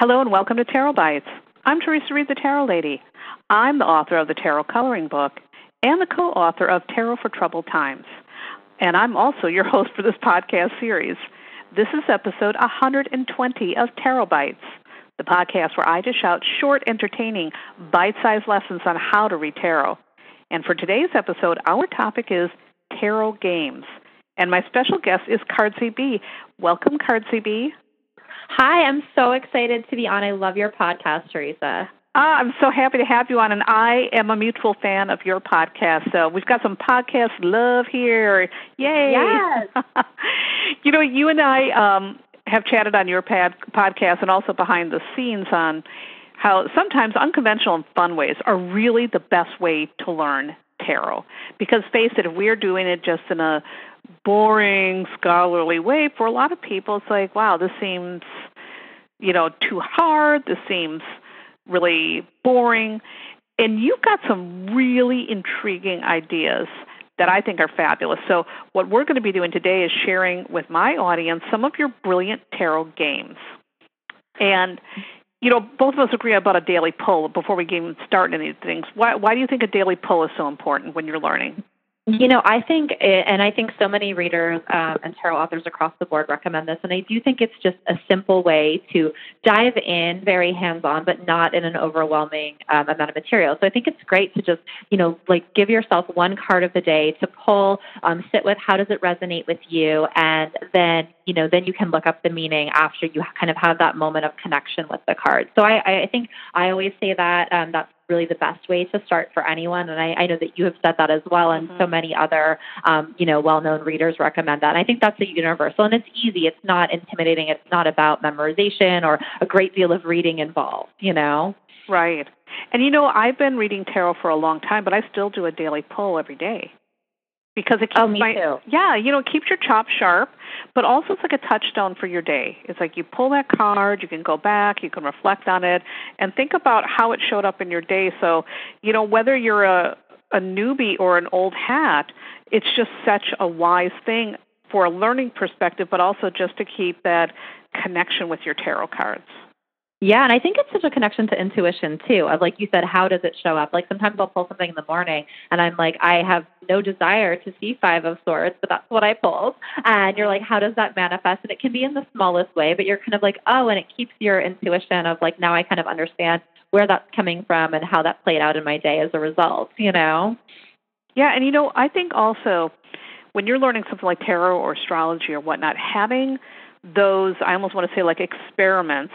Hello and welcome to Tarot Bites. I'm Theresa Reed, the Tarot Lady. I'm the author of the Tarot Coloring Book and the co author of Tarot for Troubled Times. And I'm also your host for this podcast series. This is episode 120 of Tarot Bites, the podcast where I dish out short, entertaining, bite sized lessons on how to read tarot. And for today's episode, our topic is tarot games. And my special guest is Cardsy B. Welcome, Cardsy B. Hi, I'm so excited to be on. I love your podcast, Theresa. Ah, I'm so happy to have you on, and I am a mutual fan of your podcast. So we've got some podcast love here. Yay! Yes. you know, you and I um, have chatted on your pad- podcast and also behind the scenes on how sometimes unconventional and fun ways are really the best way to learn tarot. Because face it, if we're doing it just in a boring scholarly way, for a lot of people, it's like, wow, this seems, you know, too hard. This seems really boring. And you've got some really intriguing ideas that I think are fabulous. So, what we're going to be doing today is sharing with my audience some of your brilliant tarot games. And, you know, both of us agree about a daily pull before we even start any of these things. Why, why do you think a daily pull is so important when you're learning? You know, I think, and I think so many readers um, and tarot authors across the board recommend this, and I do think it's just a simple way to dive in, very hands-on, but not in an overwhelming um, amount of material. So I think it's great to just, you know, like give yourself one card of the day to pull, um, sit with how does it resonate with you, and then, you know, then you can look up the meaning after you kind of have that moment of connection with the card. So I, I think I always say that um, that's really the best way to start for anyone. And I, I know that you have said that as well, and mm-hmm. so many other, um, you know, well-known readers recommend that. And I think that's a universal, and it's easy. It's not intimidating. It's not about memorization or a great deal of reading involved. You know. Right. And you know, I've been reading tarot for a long time, but I still do a daily pull every day because it oh, keeps oh, me my too. yeah you know it keeps your chops sharp but also it's like a touchstone for your day. It's like you pull that card you can go back you can reflect on it and think about how it showed up in your day. So you know whether you're a a newbie or an old hat it's just such a wise thing for a learning perspective but also just to keep that connection with your tarot cards yeah, and I think it's such a connection to intuition too. Of like you said, how does it show up? Like sometimes I'll pull something in the morning and I'm like, I have no desire to see five of swords, but that's what I pulled. And you're like, how does that manifest? And it can be in the smallest way, but you're kind of like, oh, and it keeps your intuition of like now I kind of understand where that's coming from and how that played out in my day as a result, you know? Yeah, and you know, I think also when you're learning something like tarot or astrology or whatnot, having those I almost want to say like experiments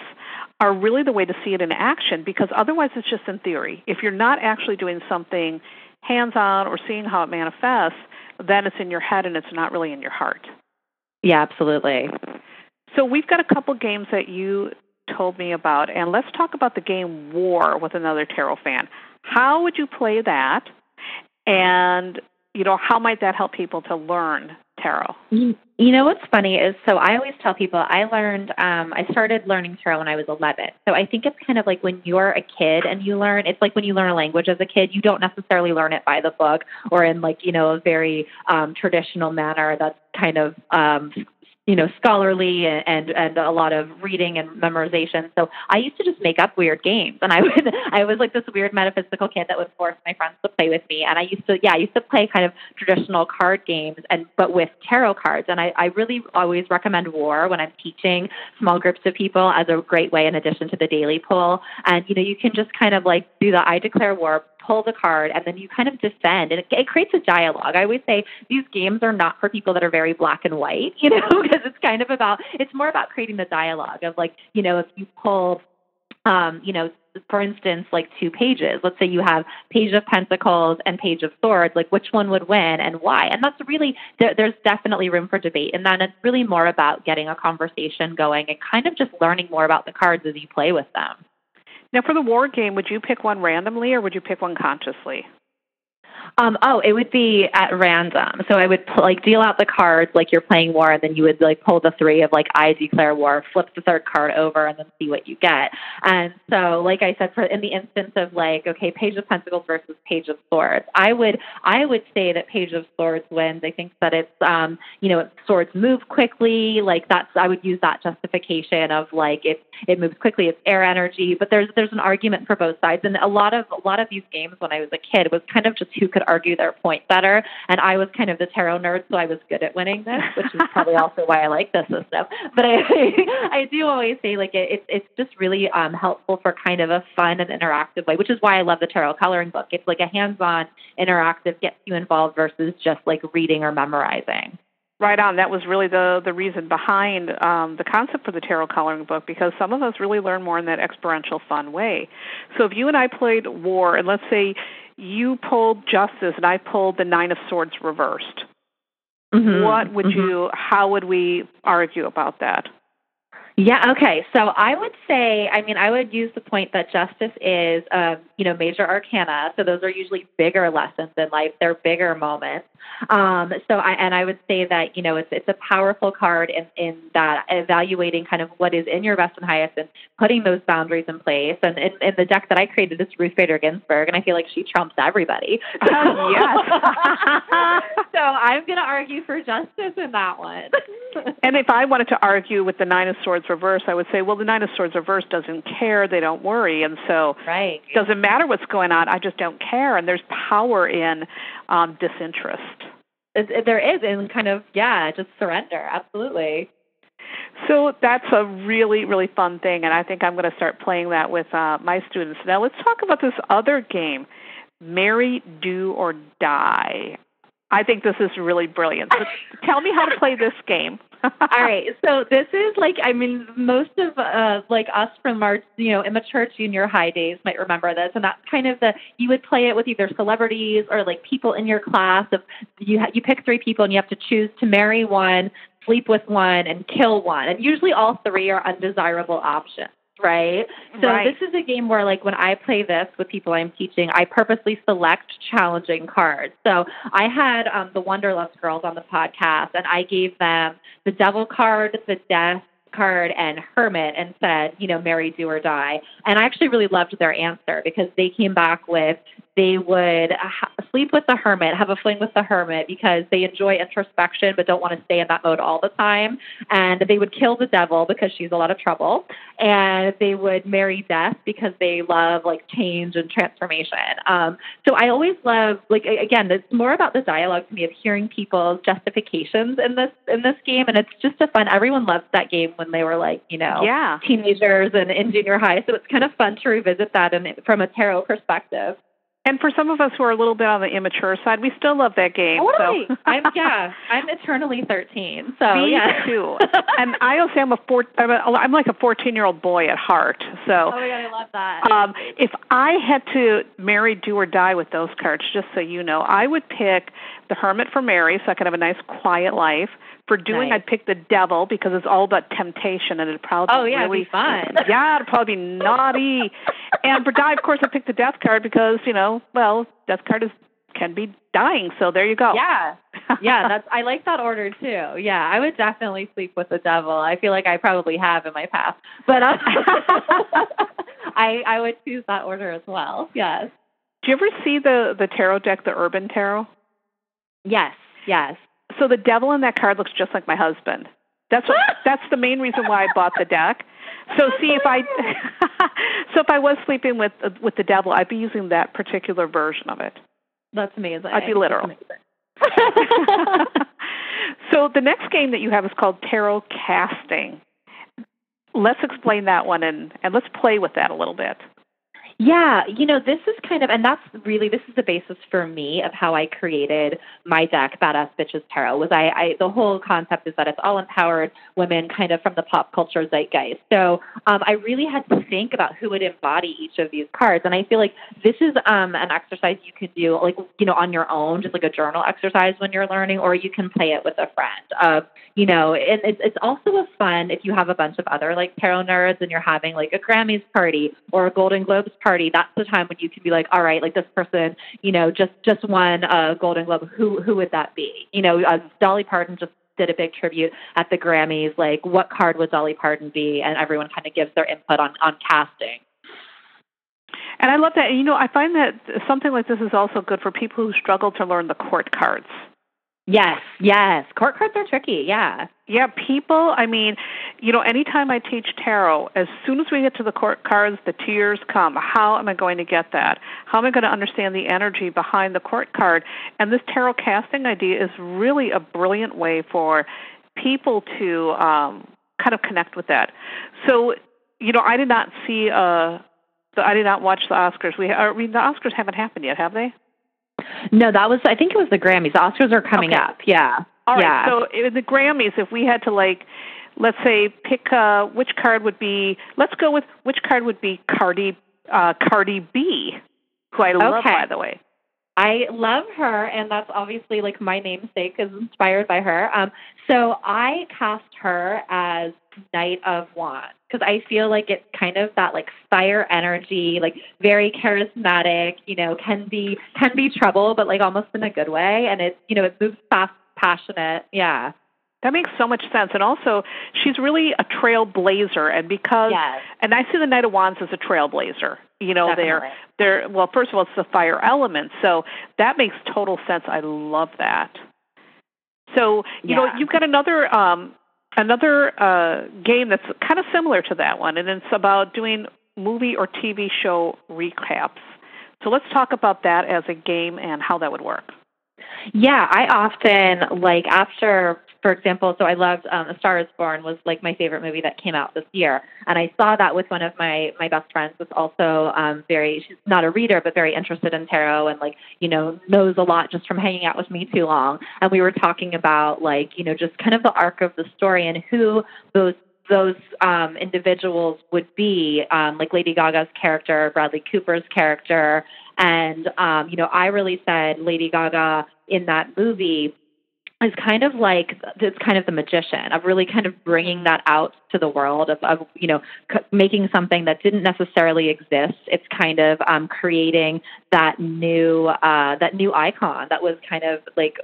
are really the way to see it in action because otherwise it's just in theory. If you're not actually doing something hands on or seeing how it manifests, then it's in your head and it's not really in your heart. Yeah, absolutely. So we've got a couple games that you told me about, and let's talk about the game War with another tarot fan. How would you play that? And you know, how might that help people to learn tarot? You know what's funny is so I always tell people I learned um I started learning tarot when I was 11. So I think it's kind of like when you're a kid and you learn it's like when you learn a language as a kid you don't necessarily learn it by the book or in like you know a very um traditional manner that's kind of um you know, scholarly and and a lot of reading and memorization. So I used to just make up weird games, and I would I was like this weird metaphysical kid that would force my friends to play with me. And I used to yeah, I used to play kind of traditional card games and but with tarot cards. And I I really always recommend War when I'm teaching small groups of people as a great way in addition to the daily pull. And you know, you can just kind of like do the I declare war pull the card, and then you kind of defend, and it, it creates a dialogue. I always say these games are not for people that are very black and white, you know, because it's kind of about it's more about creating the dialogue of like, you know, if you pull, um, you know, for instance, like two pages. Let's say you have page of pentacles and page of swords. Like which one would win and why? And that's really there, there's definitely room for debate. And then it's really more about getting a conversation going and kind of just learning more about the cards as you play with them. Now, for the war game, would you pick one randomly or would you pick one consciously? Um, oh, it would be at random. So I would like deal out the cards like you're playing war, and then you would like pull the three of like I declare war, flip the third card over, and then see what you get. And so, like I said, for in the instance of like okay, Page of Pentacles versus Page of Swords, I would I would say that Page of Swords wins. I think that it's um, you know swords move quickly. Like that's I would use that justification of like it it moves quickly. It's air energy, but there's there's an argument for both sides. And a lot of a lot of these games when I was a kid was kind of just who could argue their point better. And I was kind of the tarot nerd, so I was good at winning this, which is probably also why I like this system. But I, I do always say like it, it's it's just really um, helpful for kind of a fun and interactive way, which is why I love the tarot coloring book. It's like a hands-on, interactive, gets you involved versus just like reading or memorizing. Right on. That was really the the reason behind um, the concept for the tarot coloring book because some of us really learn more in that experiential, fun way. So if you and I played war, and let's say you pulled justice and I pulled the nine of swords reversed. Mm-hmm. What would mm-hmm. you? How would we argue about that? Yeah, okay. So I would say, I mean, I would use the point that justice is, um, you know, major arcana. So those are usually bigger lessons in life. They're bigger moments. Um, so I, and I would say that, you know, it's, it's a powerful card in, in that evaluating kind of what is in your best and highest and putting those boundaries in place. And in, in the deck that I created, it's Ruth Bader Ginsburg, and I feel like she trumps everybody. Uh, yes. so I'm going to argue for justice in that one. and if I wanted to argue with the Nine of Swords Swords reverse, I would say, well, the Nine of Swords reverse doesn't care. They don't worry, and so right. it doesn't matter what's going on. I just don't care, and there's power in um, disinterest. It, it, there is, and kind of yeah, just surrender. Absolutely. So that's a really, really fun thing, and I think I'm going to start playing that with uh, my students. Now let's talk about this other game, Marry, Do, or Die. I think this is really brilliant. So tell me how to play this game. All right. So this is like I mean most of uh like us from our you know immature junior high days might remember this and that's kind of the you would play it with either celebrities or like people in your class of you ha- you pick three people and you have to choose to marry one, sleep with one and kill one. And usually all three are undesirable options right? So right. this is a game where like when I play this with people I'm teaching, I purposely select challenging cards. So I had um, the Wanderlust girls on the podcast and I gave them the devil card, the death card and hermit and said, you know, marry, do or die. And I actually really loved their answer because they came back with they would ha- sleep with the hermit, have a fling with the hermit because they enjoy introspection but don't want to stay in that mode all the time. And they would kill the devil because she's a lot of trouble. And they would marry death because they love like change and transformation. Um, so I always love like again, it's more about the dialogue to me of hearing people's justifications in this in this game, and it's just a fun. Everyone loved that game when they were like you know yeah. teenagers and in junior high. So it's kind of fun to revisit that and from a tarot perspective. And for some of us who are a little bit on the immature side, we still love that game. Totally. So. I'm yeah, I'm eternally 13. So Me yeah. too. and I also am a four. I'm, a, I'm like a 14 year old boy at heart. So. Oh my god, I love that. Um, if I had to marry, do or die with those cards, just so you know, I would pick the Hermit for marry, so I could have a nice quiet life. For doing, nice. I'd pick the devil because it's all about temptation, and it'd probably oh yeah, really be fun. Yeah, it'd probably be naughty. and for die, of course, I picked the death card because you know, well, death card is can be dying. So there you go. Yeah, yeah, that's I like that order too. Yeah, I would definitely sleep with the devil. I feel like I probably have in my past, but uh, I I would choose that order as well. Yes. Do you ever see the the tarot deck, the Urban Tarot? Yes. Yes so the devil in that card looks just like my husband. That's what, that's the main reason why I bought the deck. So see if I so if I was sleeping with with the devil, I'd be using that particular version of it. That's amazing. I'd be literal. so the next game that you have is called tarot casting. Let's explain that one and and let's play with that a little bit. Yeah, you know, this is kind of, and that's really, this is the basis for me of how I created my deck, Badass Bitches Tarot, was I, I the whole concept is that it's all empowered women kind of from the pop culture zeitgeist. So um, I really had to think about who would embody each of these cards. And I feel like this is um, an exercise you can do, like, you know, on your own, just like a journal exercise when you're learning, or you can play it with a friend. Uh, you know, and it's, it's also a fun if you have a bunch of other like tarot nerds and you're having like a Grammys party or a Golden Globes party, that's the time when you can be like, all right, like this person, you know, just just won a Golden Globe. Who who would that be? You know, uh, Dolly Parton just did a big tribute at the Grammys. Like, what card would Dolly Parton be? And everyone kind of gives their input on on casting. And I love that. You know, I find that something like this is also good for people who struggle to learn the court cards. Yes, yes. Court cards are tricky, yeah. Yeah, people, I mean, you know, anytime I teach tarot, as soon as we get to the court cards, the tears come. How am I going to get that? How am I going to understand the energy behind the court card? And this tarot casting idea is really a brilliant way for people to um, kind of connect with that. So, you know, I did not see, uh, I did not watch the Oscars. We, I mean, the Oscars haven't happened yet, have they? No, that was I think it was the Grammys. The Oscars are coming okay. up. Yeah. All right. Yeah. So in the Grammys, if we had to like, let's say pick uh, which card would be, let's go with which card would be Cardi uh, Cardi B, who I love okay. by the way. I love her, and that's obviously like my namesake is inspired by her. Um, so I cast her as Knight of Wands because I feel like it's kind of that like fire energy, like very charismatic. You know, can be can be trouble, but like almost in a good way. And it's you know it moves fast, passionate. Yeah. That makes so much sense. And also, she's really a trailblazer. And because, yes. and I see the Knight of Wands as a trailblazer. You know, Definitely. they're, they're, well, first of all, it's the fire element. So that makes total sense. I love that. So, you yeah. know, you've got another, um, another uh, game that's kind of similar to that one, and it's about doing movie or TV show recaps. So let's talk about that as a game and how that would work. Yeah, I often like after, for example, so I loved um, A Star Is Born was like my favorite movie that came out this year, and I saw that with one of my my best friends. Was also um, very she's not a reader, but very interested in tarot and like you know knows a lot just from hanging out with me too long. And we were talking about like you know just kind of the arc of the story and who those those um, individuals would be, um, like Lady Gaga's character, Bradley Cooper's character, and um, you know, I really said Lady Gaga in that movie is kind of like it's kind of the magician of really kind of bringing that out to the world of, of you know c- making something that didn't necessarily exist. It's kind of um, creating that new uh, that new icon that was kind of like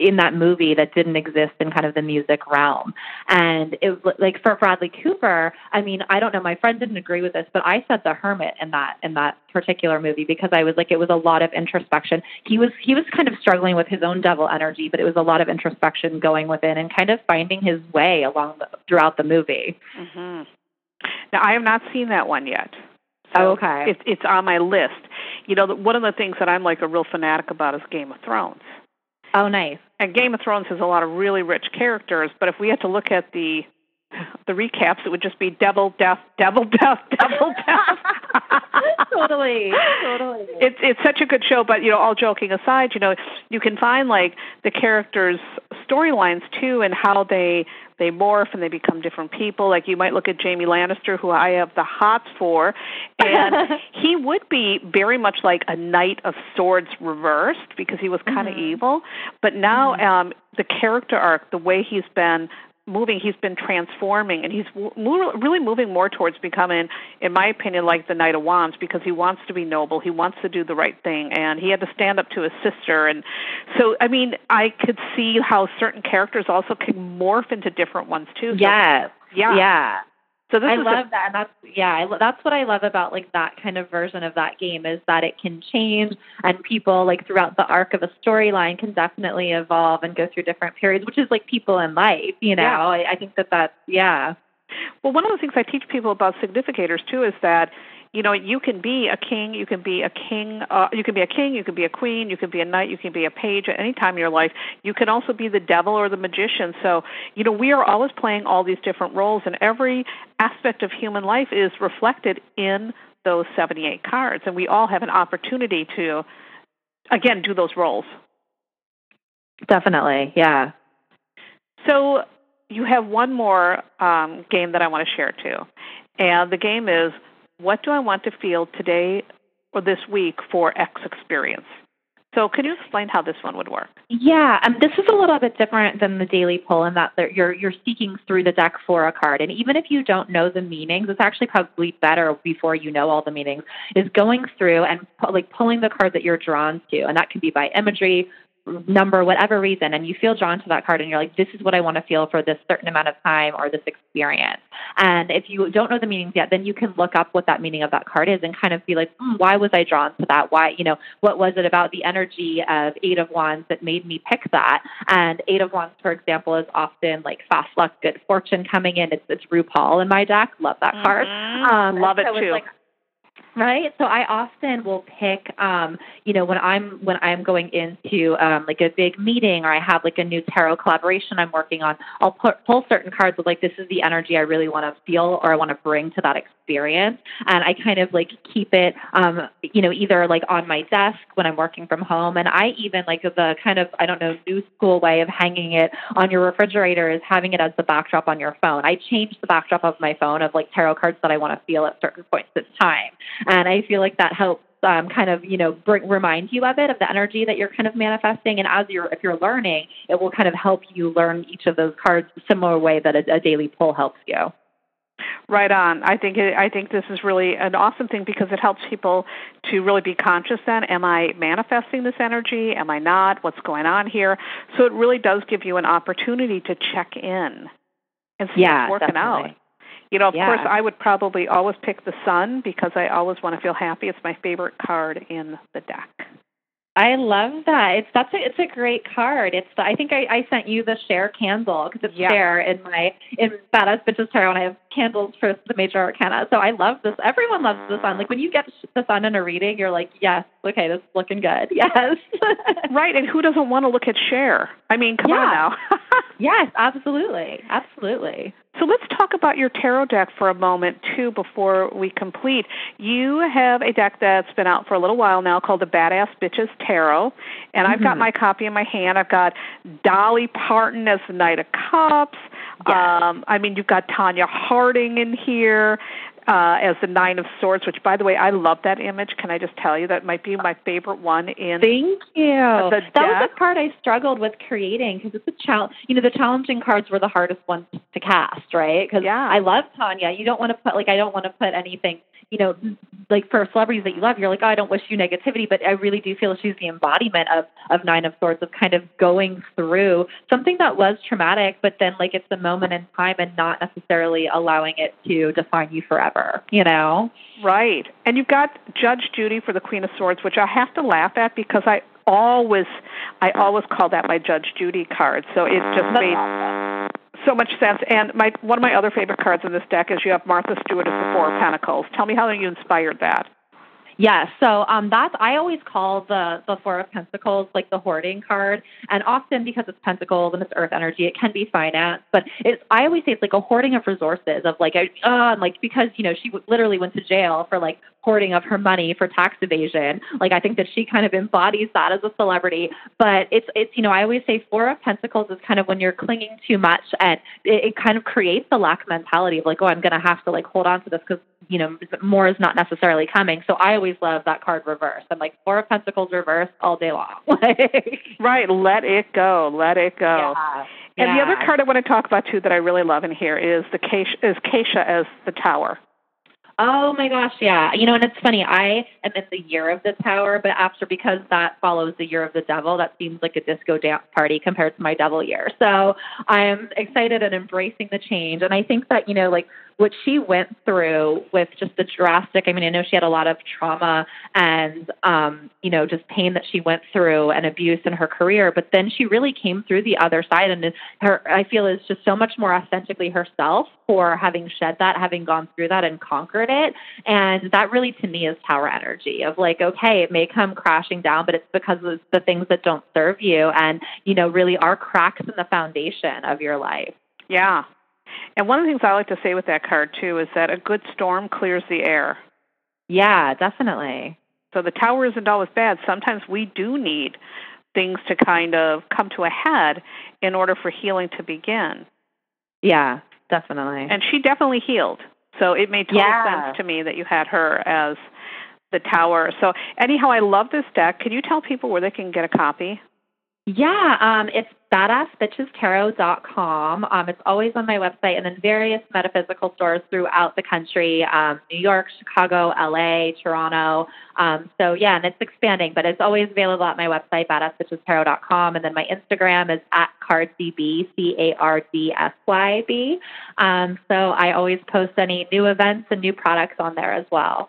in that movie that didn't exist in kind of the music realm. And it was like for Bradley Cooper, I mean, I don't know, my friend didn't agree with this, but I said the hermit in that in that particular movie because I was like it was a lot of introspection. He was he was kind of struggling with his own devil energy, but it was a lot of introspection going within and kind of finding his way along the, throughout the movie. Mm-hmm. Now I have not seen that one yet. So oh, okay. It, it's on my list. You know, one of the things that I'm like a real fanatic about is Game of Thrones. Oh, nice. And Game of Thrones has a lot of really rich characters, but if we had to look at the the recaps, it would just be devil, death, devil, death, devil, death. totally, totally. It's it's such a good show, but you know, all joking aside, you know, you can find like the characters' storylines too, and how they they morph and they become different people. Like you might look at Jaime Lannister, who I have the hots for, and he would be very much like a knight of swords reversed because he was kind of mm-hmm. evil. But now mm-hmm. um the character arc, the way he's been moving he's been transforming and he's really moving more towards becoming in my opinion like the knight of wands because he wants to be noble he wants to do the right thing and he had to stand up to his sister and so i mean i could see how certain characters also can morph into different ones too so, yes yeah. Yeah so I love a, that, and that's yeah, I, that's what I love about like that kind of version of that game is that it can change, and people like throughout the arc of a storyline can definitely evolve and go through different periods, which is like people in life, you know. Yeah. I, I think that that's yeah. Well, one of the things I teach people about significators too is that you know you can be a king you can be a king uh, you can be a king you can be a queen you can be a knight you can be a page at any time in your life. You can also be the devil or the magician. So you know we are always playing all these different roles and every aspect of human life is reflected in those 78 cards. And we all have an opportunity to again do those roles. Definitely yeah. So you have one more um, game that I want to share too, and the game is what do I want to feel today or this week for X experience? So, can you explain how this one would work? Yeah, um, this is a little bit different than the daily pull in that you're you're seeking through the deck for a card, and even if you don't know the meanings, it's actually probably better before you know all the meanings is going through and like pulling the card that you're drawn to, and that can be by imagery, number, whatever reason, and you feel drawn to that card and you're like, this is what I want to feel for this certain amount of time or this experience. And if you don't know the meanings yet, then you can look up what that meaning of that card is and kind of be like, mm, why was I drawn to that? Why, you know, what was it about the energy of Eight of Wands that made me pick that? And Eight of Wands, for example, is often like fast luck, good fortune coming in. It's, it's RuPaul in my deck. Love that card. Mm-hmm. Um, Love it so too. Like, right? So i often will pick um you know when i'm when i'm going into um like a big meeting or i have like a new tarot collaboration i'm working on i'll put, pull certain cards with like this is the energy i really want to feel or i want to bring to that experience. And i kind of like keep it um you know either like on my desk when i'm working from home. And i even like the kind of i don't know new school way of hanging it on your refrigerator is having it as the backdrop on your phone. I change the backdrop of my phone of like tarot cards that i want to feel at certain points in time and I feel like that helps um, kind of you know bring, remind you of it of the energy that you're kind of manifesting. And as you're if you're learning, it will kind of help you learn each of those cards the similar way that a, a daily pull helps you. Right on. I think it, I think this is really an awesome thing because it helps people to really be conscious. Then, am I manifesting this energy? Am I not? What's going on here? So it really does give you an opportunity to check in and see yeah, what's working definitely. out. You know, of Yeah. course, I would probably always pick the sun because I always want to feel happy. It's my favorite card in the deck. I love that. It's that's a, it's a great card. It's the, I think I, I sent you the Cher candle because it's Yeah. Cher in my in Badass Bitches Tarot, and I have candles for the major arcana. So I love this. Everyone loves the sun. Like when you get the sun in a reading, you're like, yes, okay, this is looking good. Yes. Right, and who doesn't want to look at Cher? I mean, come on now. yes, absolutely, absolutely. So let's talk about your tarot deck for a moment, too, before we complete. You have a deck that's been out for a little while now called the Badass Bitches Tarot, and I've got Mhm. my copy in my hand. I've got Dolly Parton as the Knight of Cups. Yes. Um, I mean, you've got Tonya Harding in here. Uh, as the Nine of Swords, which, by the way, I love that image. Can I just tell you that might be my favorite one in Thank you. That was the a card I struggled with creating because it's a challenge. You know, the challenging cards were the hardest ones to cast, right? Because Yeah. I love Tonya. You don't want to put like I don't want to put anything. You know, like for celebrities that you love, you're like, oh, I don't wish you negativity, but I really do feel she's the embodiment of of Nine of Swords of kind of going through something that was traumatic, but then like it's the moment in time and not necessarily allowing it to define you forever. You know? Right. And you've got Judge Judy for the Queen of Swords, which I have to laugh at because I always I always call that my Judge Judy card. So it just made so much sense. And my one of my other favorite cards in this deck is you have Martha Stewart as the Four of Pentacles. Tell me how you inspired that. Yeah, so um, that's I always call the the Four of Pentacles like the hoarding card, and often because it's Pentacles and it's Earth energy, it can be finance. But it's I always say it's like a hoarding of resources of like uh, like because you know she literally went to jail for like hoarding of her money for tax evasion. Like I think that she kind of embodies that as a celebrity. But it's it's you know I always say Four of Pentacles is kind of when you're clinging too much, and it, it kind of creates the lack mentality of like oh I'm gonna have to like hold on to this because you know more is not necessarily coming. So I always love that card reverse. I'm like Four of Pentacles reverse all day long. Right, let it go. Let it go. yeah. And the other card I want to talk about too that I really love in here is the Kesha, is Kesha as the Tower. Oh my gosh, yeah. You know, and it's funny. I am in the year of the tower, but after because that follows the year of the devil, that seems like a disco dance party compared to my devil year. So I'm excited and embracing the change. And I think that you know, like what she went through with just the drastic. I mean, I know she had a lot of trauma and um, you know, just pain that she went through and abuse in her career, but then she really came through the other side, and her I feel is just so much more authentically herself for having shed that, having gone through that and conquered it. And that really to me is power energy of like, okay, it may come crashing down, but it's because of the things that don't serve you and, you know, really are cracks in the foundation of your life. Yeah. And one of the things I like to say with that card too is that a good storm clears the air. Yeah, definitely. So the tower isn't always bad. Sometimes we do need things to kind of come to a head in order for healing to begin. Yeah, definitely. And she definitely healed. So it made total Yeah. sense to me that you had her as the Tower. So, anyhow, I love this deck. Can you tell people where they can get a copy? Yeah, um, it's badassbitchestarot.com. Um, it's always on my website and then various metaphysical stores throughout the country um, New York, Chicago, LA, Toronto. Um, so, yeah, and it's expanding, but it's always available at my website, badassbitchestarot.com. And then my Instagram is at cardsy, C A R D S Y B. Um, so, I always post any new events and new products on there as well.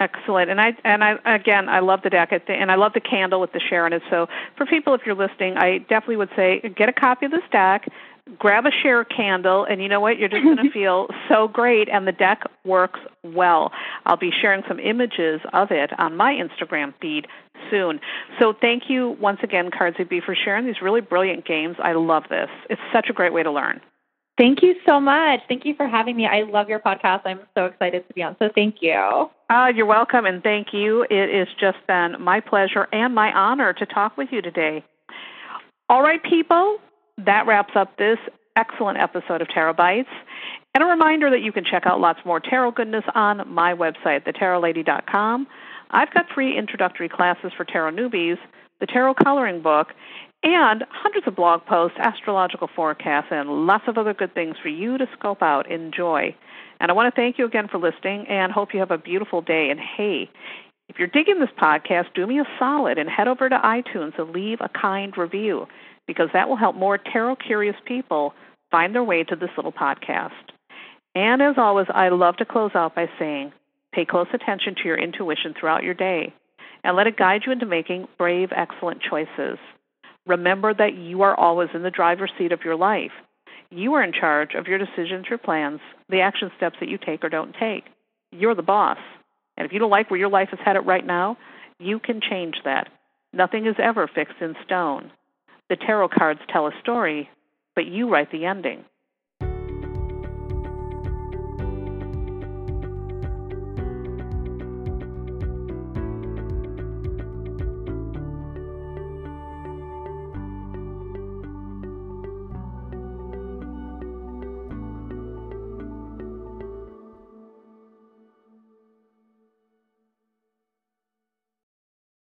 Excellent, and I and I again I love the deck, and I love the candle with the Cher in it. So for people, if you're listening, I definitely would say get a copy of this deck, grab a Cher candle, and you know what? You're just going to feel so great, and the deck works well. I'll be sharing some images of it on my Instagram feed soon. So thank you once again, Cardsy B, for sharing these really brilliant games. I love this. It's such a great way to learn. Thank you so much. Thank you for having me. I love your podcast. I'm so excited to be on. So thank you. Uh, you're welcome, and thank you. It has just been my pleasure and my honor to talk with you today. All right, people, that wraps up this excellent episode of Tarot. And a reminder that you can check out lots more tarot goodness on my website, thetarotlady.com. I've got free introductory classes for tarot newbies, the tarot coloring book, and hundreds of blog posts, astrological forecasts, and lots of other good things for you to scope out, enjoy. And I want to thank you again for listening and hope you have a beautiful day. And hey, if you're digging this podcast, do me a solid and head over to iTunes and leave a kind review because that will help more tarot curious people find their way to this little podcast. And as always, I love to close out by saying pay close attention to your intuition throughout your day and let it guide you into making brave, excellent choices. Remember that you are always in the driver's seat of your life. You are in charge of your decisions, your plans, the action steps that you take or don't take. You're the boss. And if you don't like where your life is headed right now, you can change that. Nothing is ever fixed in stone. The tarot cards tell a story, but you write the ending.